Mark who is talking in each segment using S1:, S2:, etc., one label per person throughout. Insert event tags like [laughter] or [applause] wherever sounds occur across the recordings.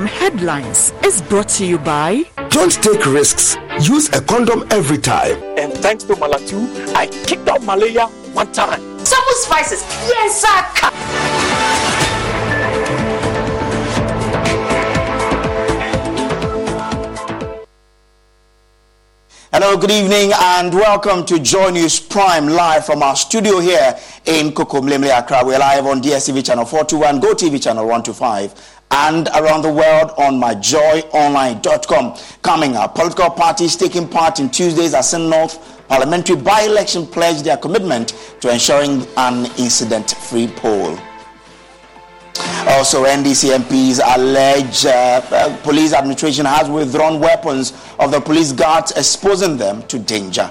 S1: Joy Headlines is brought to you by
S2: Don't take risks. Use a condom every time.
S3: And thanks to Malatu, I kicked out malaria one time.
S4: Some spices. Yes, sir.
S5: Hello, good evening, and welcome to Joy News Prime live from our studio here in Kokomlemle, Accra. We're live on DSTV channel 421, GoTV channel 125, and around the world on myjoyonline.com. Coming up, political parties taking part in Tuesday's Assin North parliamentary by-election pledge their commitment to ensuring an incident-free poll. Also, NDC MPs allege uh, uh, police administration has withdrawn weapons of the police guards, exposing them to danger.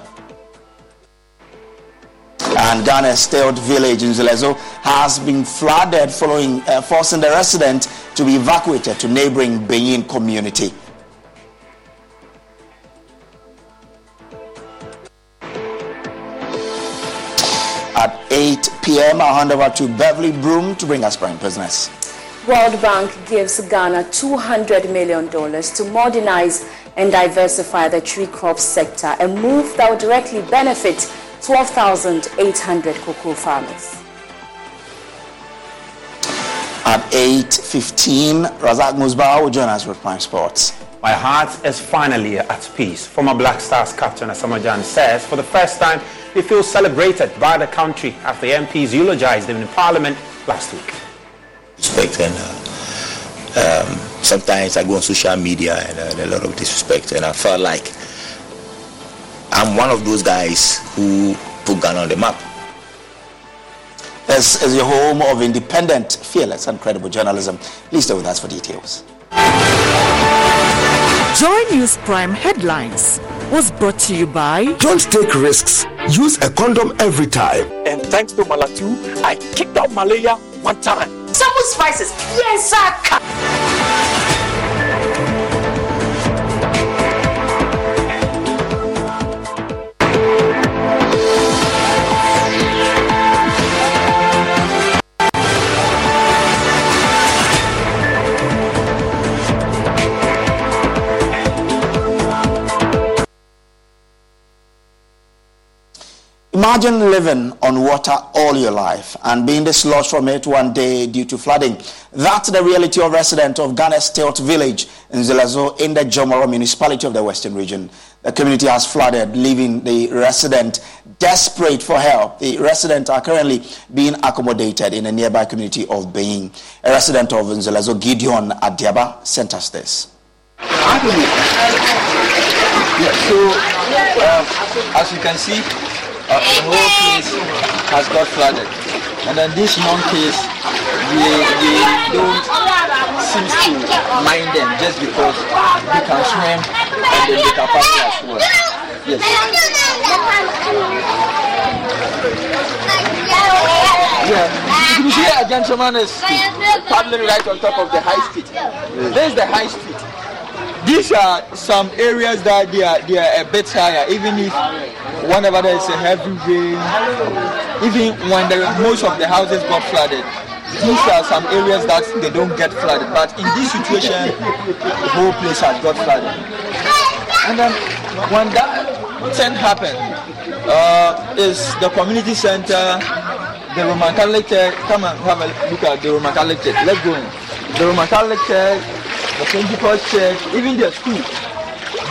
S5: And Ghana's Stelt village in Nzulezo has been flooded following uh, forcing the residents to be evacuated to neighboring Beyin community. At 8 p.m., I'll hand over to Beverly Broom to bring us prime business.
S6: World Bank gives Ghana $200 million to modernize and diversify the tree crop sector, a move that will directly benefit 12,800 cocoa farmers.
S5: At 8.15, Razak Musbah will join us with Prime Sports.
S7: My heart is finally at peace. Former Black Stars captain Asamoah Gyan says for the first time
S8: they feel celebrated by the country after the MPs eulogized him in Parliament last week.
S7: Respect and uh, um, sometimes I go on social media and uh, a lot of disrespect, and I felt like I'm one of those guys who put Ghana on the map.
S5: This is your home of independent, fearless, and credible journalism. Please stay with us for details.
S1: Joy News Prime headlines was brought to you by
S2: Don't take risks. Use a condom every time.
S3: And thanks to Malatu, I kicked out malaria one time.
S4: Some spices, yes, sir.
S5: Imagine living on water all your life and being dislodged from it one day due to flooding. That's the reality of residents of Ghana's Tilt village in Nzulezo in the Jomoro municipality of the Western region. The community has flooded, leaving the resident desperate for help. The residents are currently being accommodated in a nearby community of Beyin. A resident of Nzulezo, Gideon Adiaba, sent us this.
S9: So, um, as you can see, uh, the whole place has got flooded. And then these monkeys, we, we don't seem to mind them just because they can swim and then they can pass as well. Yes. Yeah, you see a gentleman is paddling right on top of the high street. There's the high street these are some areas that they are they are a bit higher. Even if whenever there is a heavy rain even when the, most of the houses got flooded these are some areas that they don't get flooded. But in this situation the whole place has got flooded. And then when that thing happened uh, is the community center the roman catholic church come and have a look at the roman catholic church. Let's go in. The roman catholic church the Pentecost Church, even the school.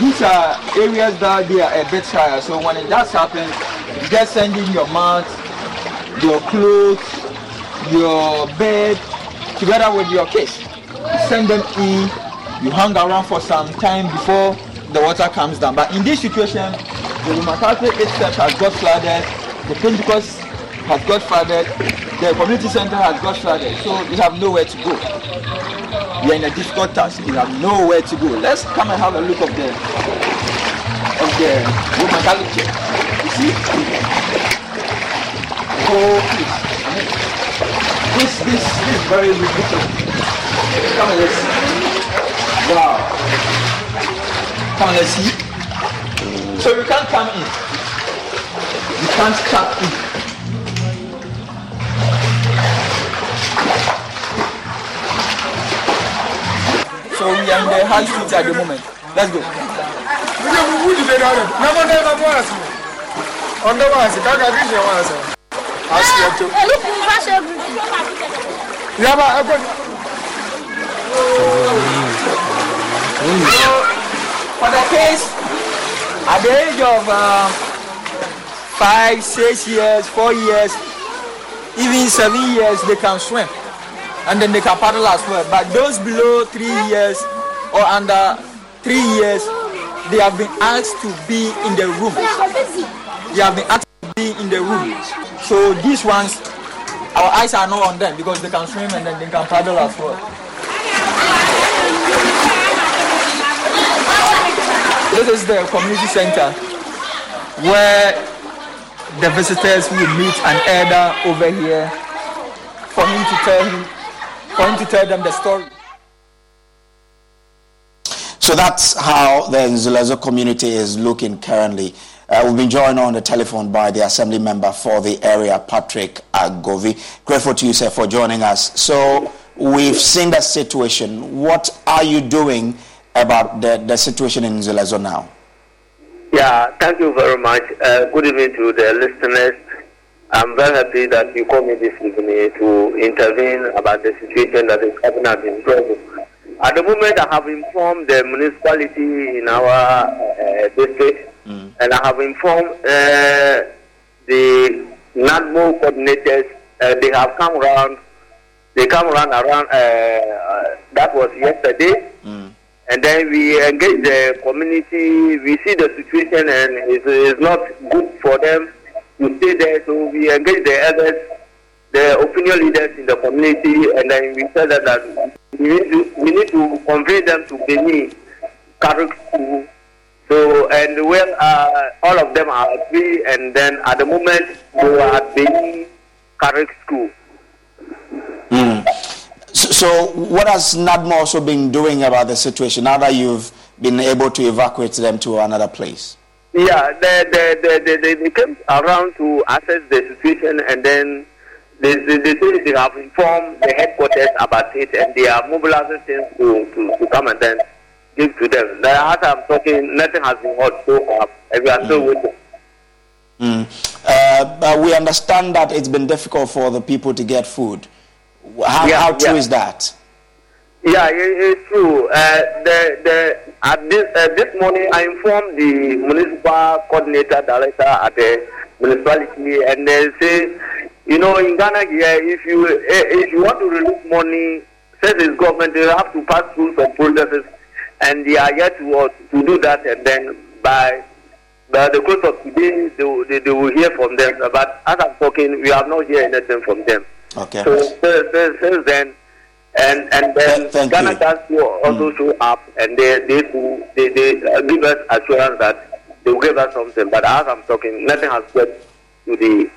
S9: These are areas that they are a bit higher. So when it does happen, you just send in your mat, your clothes, your bed, together with your case. Send them in. You hang around for some time before the water comes down. But in this situation, the Roman Catholic itself has got flooded. The Pentecost has got flooded. The community center has got flooded. So you have nowhere to go are in a difficult task. We have nowhere to go. Let's come and have a look of the of the Roman. You see? Oh, please. This this this is very ridiculous. Come and see. Wow. Come and see. So you can't come in. You can't come in. So we are in the high street at the moment. Let's go. For the case, at the age of uh, five, six years, four years, even seven years, they can swim and then they can paddle as well. But those below three years or under three years, they have been asked to be in the room. They have been asked to be in the room. So these ones, our eyes are not on them because they can swim and then they can paddle as well. This is the community center where the visitors will meet an elder over here for him to tell him for him to tell them the story.
S5: So that's how the Nzulezo community is looking currently. Uh, we've been joined on the telephone by the assembly member for the area, Patrick Agovi. Grateful to you, sir, for joining us. So we've seen that situation. What are you doing about the, the situation in Nzulezo now?
S10: Yeah, thank you very much. Uh, good evening to the listeners. I'm very happy that you called me this evening to intervene about the situation that is happening at Nzobo. At the moment, I have informed the municipality in our uh, district, mm. and I have informed uh, the NADMO coordinators, uh, they have come around. They come around around. Uh, uh, that was yesterday, mm. and then we engage the community. We see the situation, and it's, it's not good for them to stay there. So we engage the others, the opinion leaders in the community, and then we said that, that we need to we need to convey them to Beyin Catholic school so, and when uh, all of them are agree, and then at the moment they are at Beyin Catholic School.
S5: Mm. So, so, what has NADMO also been doing about the situation now that you've been able to evacuate them to another place?
S10: Yeah, they, they, they, they, they came around to assess the situation and then they, they, they, they have informed the headquarters about it and they are mobilizing things to, to, to come and then give to them. Now, as I'm talking, nothing has been heard so far, and we are still mm. waiting.
S5: Mm. Uh, but we understand that it's been difficult for the people to get food. How, yeah, how true yeah. is that?
S10: Yeah, it, it's true. Uh, the, the, at this, uh, this morning, I informed the municipal coordinator director at the municipality, and they say, you know, in Ghana here, if you eh, if you want to release money, says this government, they have to pass through some processes and they are yet to, uh, to do that, and then by by the course of today, they, will, they, they will hear from them. But as I'm talking, we have not heard anything from them.
S5: Okay.
S10: So since, since then, and and then
S5: Thank
S10: Ghana
S5: you.
S10: Will also mm. show up, and they they they, they uh, give us assurance that they will give us something. But as I'm talking, nothing has got to the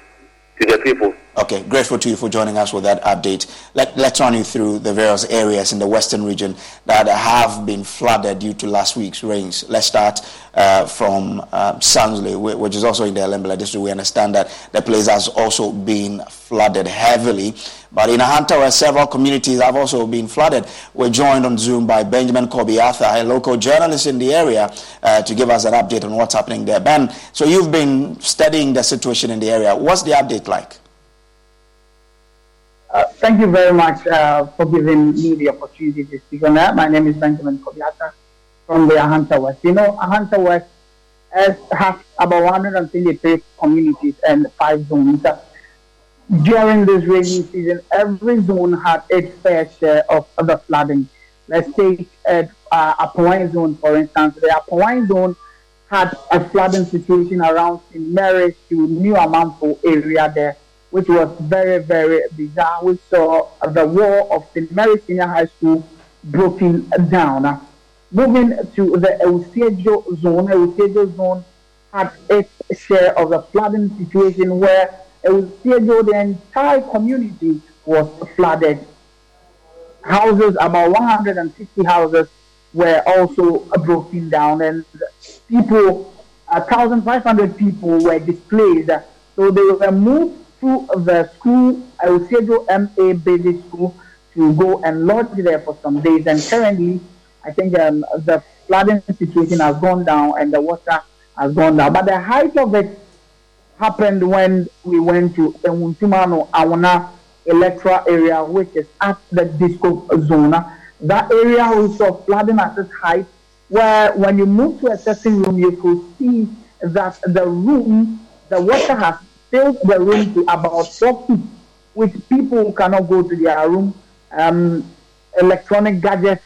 S10: to the people.
S5: Okay, grateful to you for joining us with that update. Let, let's run you through the various areas in the western region that have been flooded due to last week's rains. Let's start uh, from uh, Sansley, which is also in the Ellembelle district. We understand that the place has also been flooded heavily. But in Ahanta, where several communities have also been flooded, we're joined on Zoom by Benjamin Kobi Arthur, a local journalist in the area, uh, to give us an update on what's happening there. Ben, so you've been studying the situation in the area. What's the update like?
S11: Uh, thank you very much uh, for giving me the opportunity to speak on that. My name is Benjamin Kobi Arthur from the Ahanta West. You know, Ahanta West has, has about 123 communities and five zones. During this rainy season, every zone had its fair share of, the flooding. Let's take uh, uh, Apoine zone, for instance. The Apoine zone had a flooding situation around St. Mary's to New Amanfo area there which was very, very bizarre. We saw the wall of St. Mary's Senior High School broken down. moving to the Eusebio zone, Eusebio zone had its share of the flooding situation where Eusebio, the entire community was flooded. Houses, about 150 houses, were also broken down, and people, 1,500 people were displaced. So they were moved to the school, Eusebio MA Basic School, to go and lodge there for some days. And currently, I think um, the flooding situation has gone down and the water has gone down. But the height of it happened when we went to Ewuntumano Awana electoral area, which is at the Dixcove zone. That area saw flooding at its height, where when you move to a certain room, you could see that the room, the water has filled the room to about 12 feet, which people cannot go to their room. Um, electronic gadgets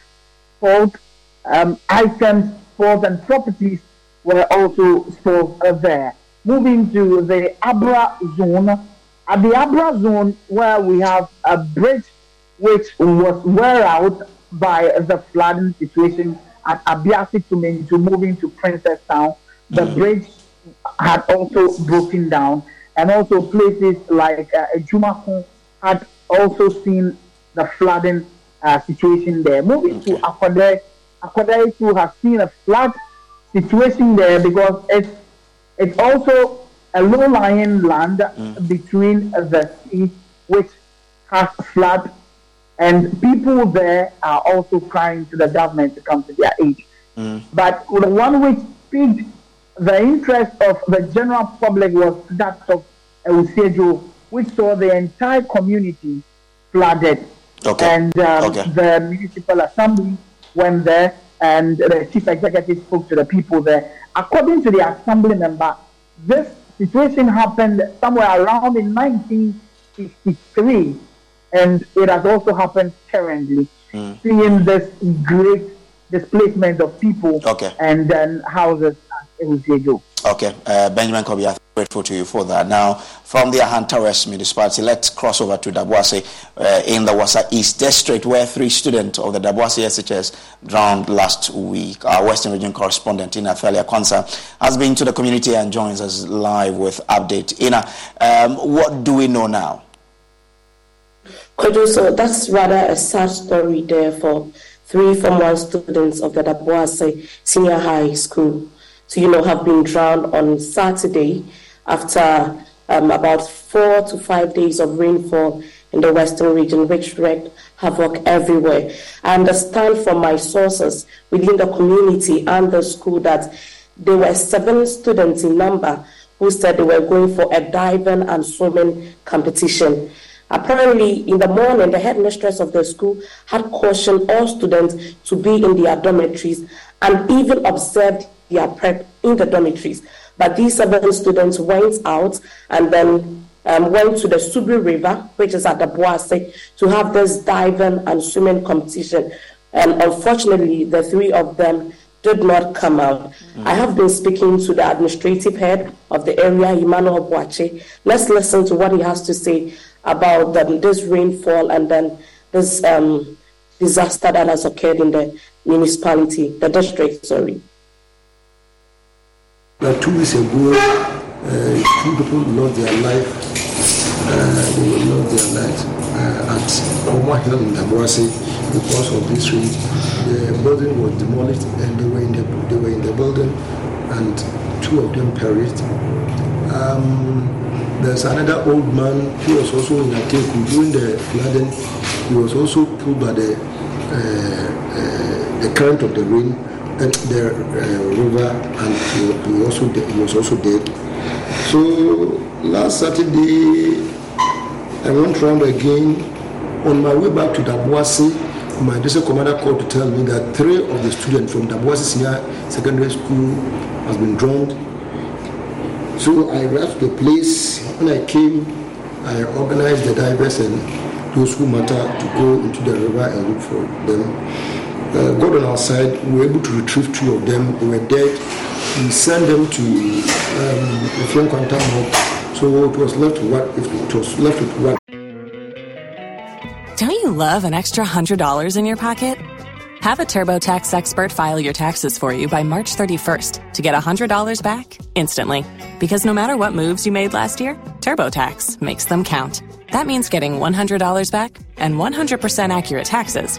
S11: fault, um, items fault, and properties were also stored uh, there. Moving to the Abra zone, at the Abra zone, where we have a bridge which was wear out by the flooding situation at Abiasi to, to moving to Princes Town, the mm-hmm. bridge had also broken down and also places like uh, Jumakun had also seen the flooding uh, situation there. Moving okay. to Akwadai, Akwadai too has seen a flood situation there because it's it's also a low-lying land mm. between the sea, which has flood, and people there are also crying to the government to come to their aid. Mm. But the one which piqued the interest of the general public was that of Eusebio, which saw the entire community flooded.
S5: Okay.
S11: And um,
S5: okay.
S11: the municipal assembly went there, and the chief executive spoke to the people there. According to the assembly member, this situation happened somewhere around in 1963, and it has also happened currently. Mm. Seeing this great displacement of people
S5: okay.
S11: and then houses
S5: Okay, uh, Benjamin Kobi, I'm grateful to you for that. Now, from the Ahanta West municipality, let's cross over to Daboase uh, in the Wassa East District, where three students of the Daboase SHS drowned last week. Our Western Region correspondent, Ina Thalia Kwanza, has been to the community and joins us live with update. Ina, um, what do we know now?
S12: So that's rather a sad story there for three former students of the Daboase Senior High School to, you know, have been drowned on Saturday after um, about four to five days of rainfall in the western region, which wreaked havoc everywhere. I understand from my sources within the community and the school that there were seven students in number who said they were going for a diving and swimming competition. Apparently, in the morning, the headmistress of the school had cautioned all students to be in their dormitories and even observed their prep in the dormitories. But these seven students went out and then um, went to the Subri River, which is at the Boase, to have this diving and swimming competition. And unfortunately, the three of them did not come out. Mm-hmm. I have been speaking to the administrative head of the area, Emmanuel Boache. Let's listen to what he has to say about this rainfall and then this um, disaster that has occurred in the municipality, the district, sorry.
S13: Like two weeks ago, uh, two people lost their life. Uh, they lost their lives uh, at Oma Hill in Daboase because of this rain. The building was demolished and they were in the, they were in the building and two of them perished. Um, there's another old man, he was also in Ateku during the flooding. He was also pulled by the, uh, uh, the current of the rain the uh, river and he, also he was also dead. So last Saturday I went round again. On my way back to Daboase, my district commander called to tell me that three of the students from Daboase Senior Secondary School has been drowned. So I arrived to the place. When I came, I organized the divers and those who matter to go into the river and look for them uh, got on our side. We were able to retrieve two of them. They were dead. We sent them to um, the Quantum Hub. So it was left with what it was left with what.
S14: Don't you love an extra hundred dollars in your pocket? Have a TurboTax expert file your taxes for you by March 31st to get $100 back instantly. Because no matter what moves you made last year, TurboTax makes them count. That means getting $100 back and 100% accurate taxes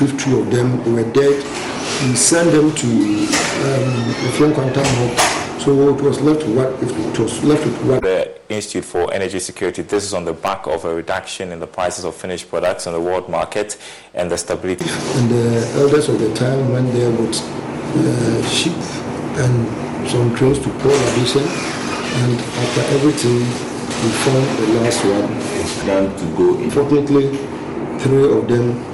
S13: Two of them were dead. We sent them to um, the Frank Quantum Hub. So it was left to what it was left to what
S15: the Institute for Energy Security. This is on the back of a reduction in the prices of finished products on the world market and the stability.
S13: And the elders of the time went there with uh, sheep and some trains to Port Abidjan, and after everything, we found the last one.
S16: Plan to go.
S13: Unfortunately, three of them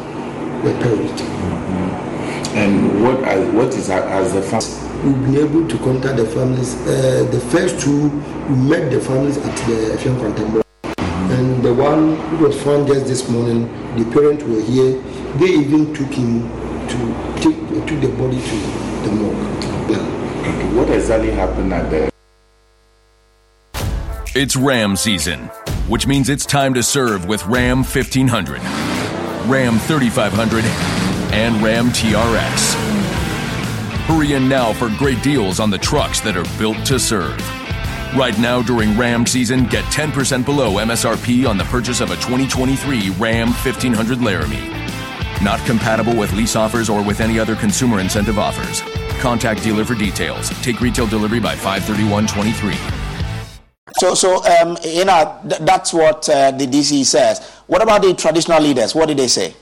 S13: were perished.
S16: Mm-hmm. And what what is as the family?
S13: We've been able to contact the families. Uh, the first two, we met the families at the Effiam Kwantambo. Mm-hmm. And the one who was found just this morning, the parents were here. They even took him to take took the body to the morgue. Yeah.
S16: What exactly happened at the
S17: it's Ram season, which means it's time to serve with Ram 1500, Ram 3500, and Ram TRX. Hurry in now for great deals on the trucks that are built to serve. Right now during Ram season, get 10% below MSRP on the purchase of a 2023 Ram 1500 Laramie. Not compatible with lease offers or with any other consumer incentive offers. Contact dealer for details. Take retail delivery by 531.23.
S5: So, so um, you know, th- that's what uh, the DC says. What about the traditional leaders? What did they say?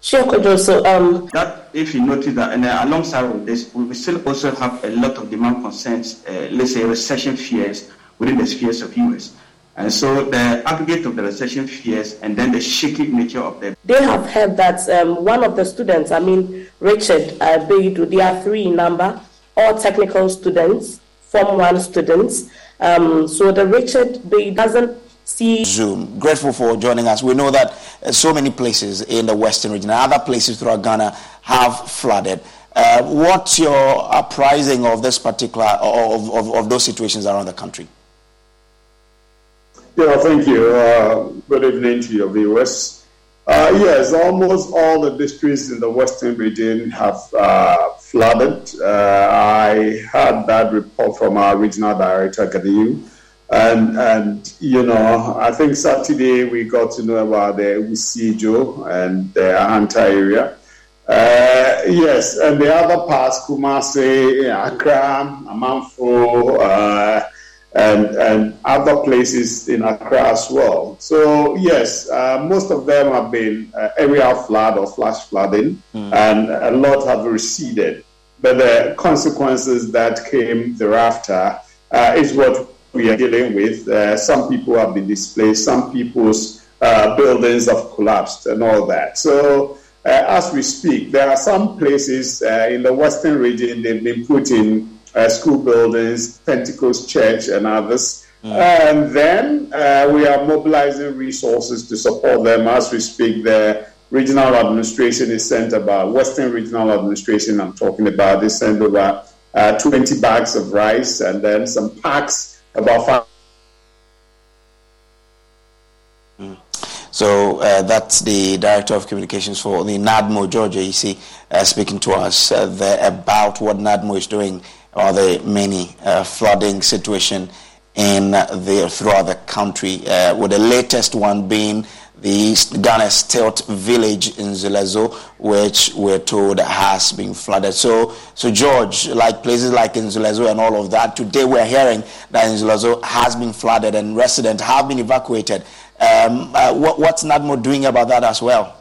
S12: Sure, Kojo. So, um,
S18: that if you notice that, and uh, alongside with this, we still also have a lot of demand concerns, uh, let's say recession fears within the spheres of US. And so the aggregate of the recession fears and then the shaky nature of them.
S12: They have heard that um, one of the students, I mean, Richard uh, Beidu, they are three in number, all technical students, Form 1 students. Um, so the Richard Beidu doesn't see
S5: Zoom. Grateful for joining us. We know that uh, so many places in the Western region and other places throughout Ghana have flooded. Uh, what's your uprising of this particular of, of, of, those situations around the country?
S19: Yeah, thank you. Uh, good evening to your viewers. Uh, yes, almost all the districts in the Western region have uh, flooded. Uh, I had that report from our regional director, Gadiu. And, and, you know, I think Saturday we got to know about the Usijo and the Ahanta area. Uh, yes, and the other parts, Kumasi, Accra, Amanfo, uh, and, and other places in Accra as well. So, yes, uh, most of them have been uh, area flood or flash flooding, mm. and a lot have receded. But the consequences that came thereafter uh, is what we are dealing with. Uh, some people have been displaced, some people's uh, buildings have collapsed, and all that. So, uh, as we speak, there are some places uh, in the western region they've been putting uh, school buildings, Pentecost Church, and others. Mm. And then uh, we are mobilizing resources to support them as we speak. The regional administration is sent about, Western Regional Administration, I'm talking about, they sent over 20 bags of rice and then some packs about five.
S5: Mm. So uh, that's the director of communications for the NADMO, Georgia, see, uh, speaking to us uh, about what NADMO is doing or the many uh, flooding situation in the throughout the country. Uh, with the latest one being the Ghana Stilt village in Nzulezo, which we're told has been flooded. So, so George, like places like in Nzulezo and all of that, today we're hearing that Nzulezo has been flooded and residents have been evacuated. Um, uh, what, what's NADMO doing about that as well?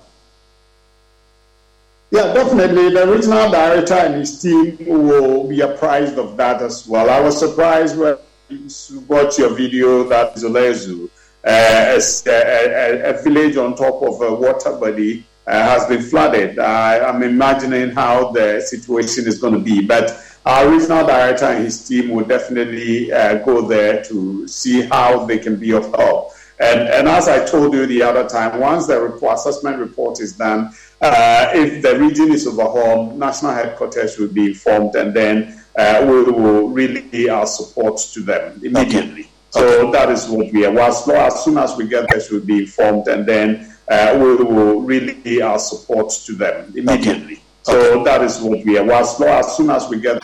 S19: Yeah, definitely. The regional director and his team will be apprised of that as well. I was surprised when you watched your video that Nzulezo uh, a, a, a, village on top of a water body uh, has been flooded. I'm imagining how the situation is going to be. But our regional director and his team will definitely uh, go there to see how they can be of help. And, and as I told you the other time, once the report, assessment report is done, uh, if the region is overwhelmed, national headquarters will be informed, and then uh, we will really our support to them immediately. Okay. So okay. that is what we are. As, as soon as we get this, we'll be informed, and then uh, we will really our support to them immediately. Okay. So okay. that is what we are. As, as soon as we get.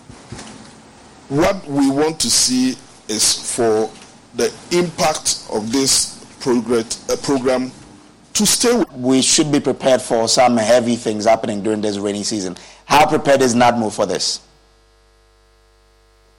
S20: What we want to see is for the impact of this progress, uh, program to stay.
S5: We should be prepared for some heavy things happening during this rainy season. How prepared is NADMO for this?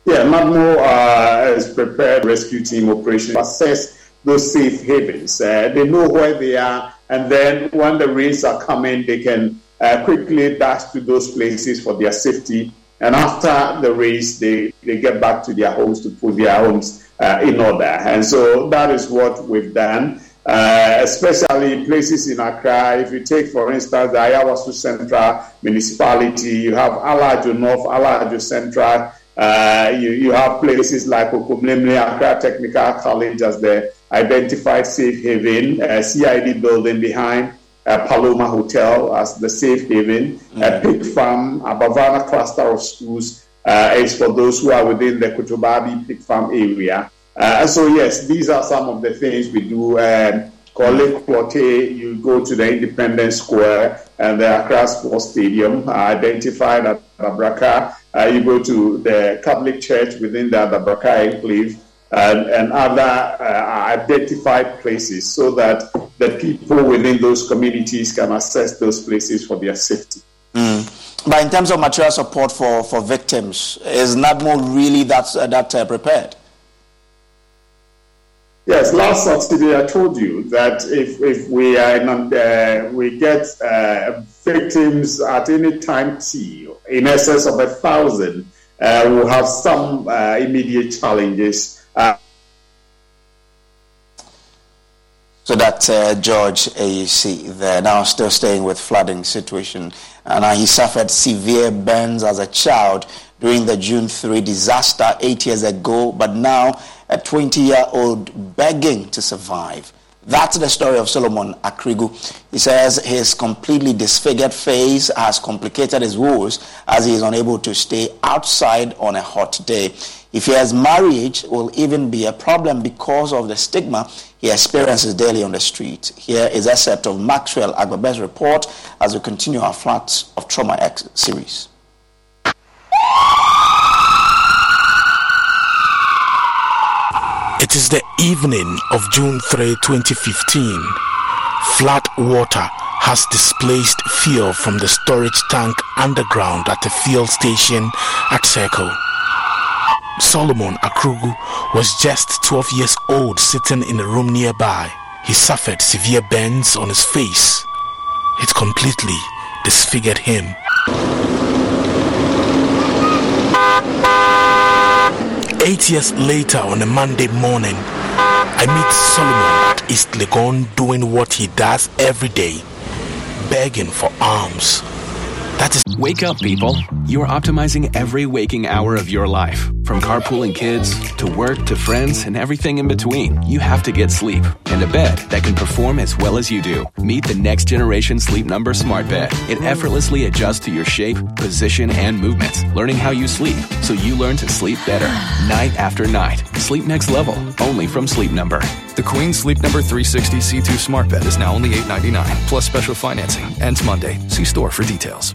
S19: Yeah, NADMO uh, is prepared rescue team operation assess those safe havens. Uh, they know where they are, and then when the rains are coming, they can uh, quickly dash to those places for their safety. And after the rains, they, they get back to their homes to put their homes uh, in order. And so that is what we've done. Uh, especially places in Accra. If you take, for instance, the Ayawaso Central Municipality, you have Alajo North, Alajo Central, uh, you, you have places like Okomlemle, Accra Technical College as the identified safe haven, uh, CID building behind uh, Paloma Hotel as the safe haven, mm-hmm. a pig farm, a Bavana cluster of schools uh, is for those who are within the Kotobabi pig farm area. Uh, so yes, these are some of the things we do. Um, Korle Klottey, you go to the Independence Square and the Accra Sports Stadium, uh, identified at Adabraka. Uh, you go to the Catholic Church within the Adabraka enclave and, and other uh, identified places so that the people within those communities can access those places for their safety.
S5: Mm. But in terms of material support for, for victims, is NADMO really that, uh, that uh, prepared?
S19: Yes, last Saturday I told you that if, if we are in, uh, we get uh, victims at any time T in excess of a thousand, uh, we'll have some uh, immediate challenges. Uh,
S5: so that uh, George Ayisi there, now still staying with flooding situation. And he suffered severe burns as a child during the June 3 disaster eight years ago, but now a 20 year old begging to survive. That's the story of Solomon Akrigu. He says his completely disfigured face has complicated his woes as he is unable to stay outside on a hot day. If he fears marriage will even be a problem because of the stigma he experiences daily on the street. Here is a set of Maxwell Agbagba's report as we continue our Flats of Trauma X series.
S21: It is the evening of June 3, 2015. Flat water has displaced fuel from the storage tank underground at the fuel station at Circle. Solomon Akrugu was just 12 years old sitting in a room nearby. He suffered severe burns on his face. It completely disfigured him. Eight years later, on a Monday morning, I meet Solomon at East Legon doing what he does every day begging for alms.
S22: That is. Wake up, people. You are optimizing every waking hour of your life. From carpooling kids to work to friends and everything in between, you have to get sleep and a bed that can perform as well as you do. Meet the next generation Sleep Number Smart Bed. It effortlessly adjusts to your shape, position, and movements, learning how you sleep so you learn to sleep better [sighs] night after night. Sleep next level, only from Sleep Number.
S23: The Queen Sleep Number 360 C2 Smart Bed is now only $8.99 plus special financing. Ends Monday. See store for details.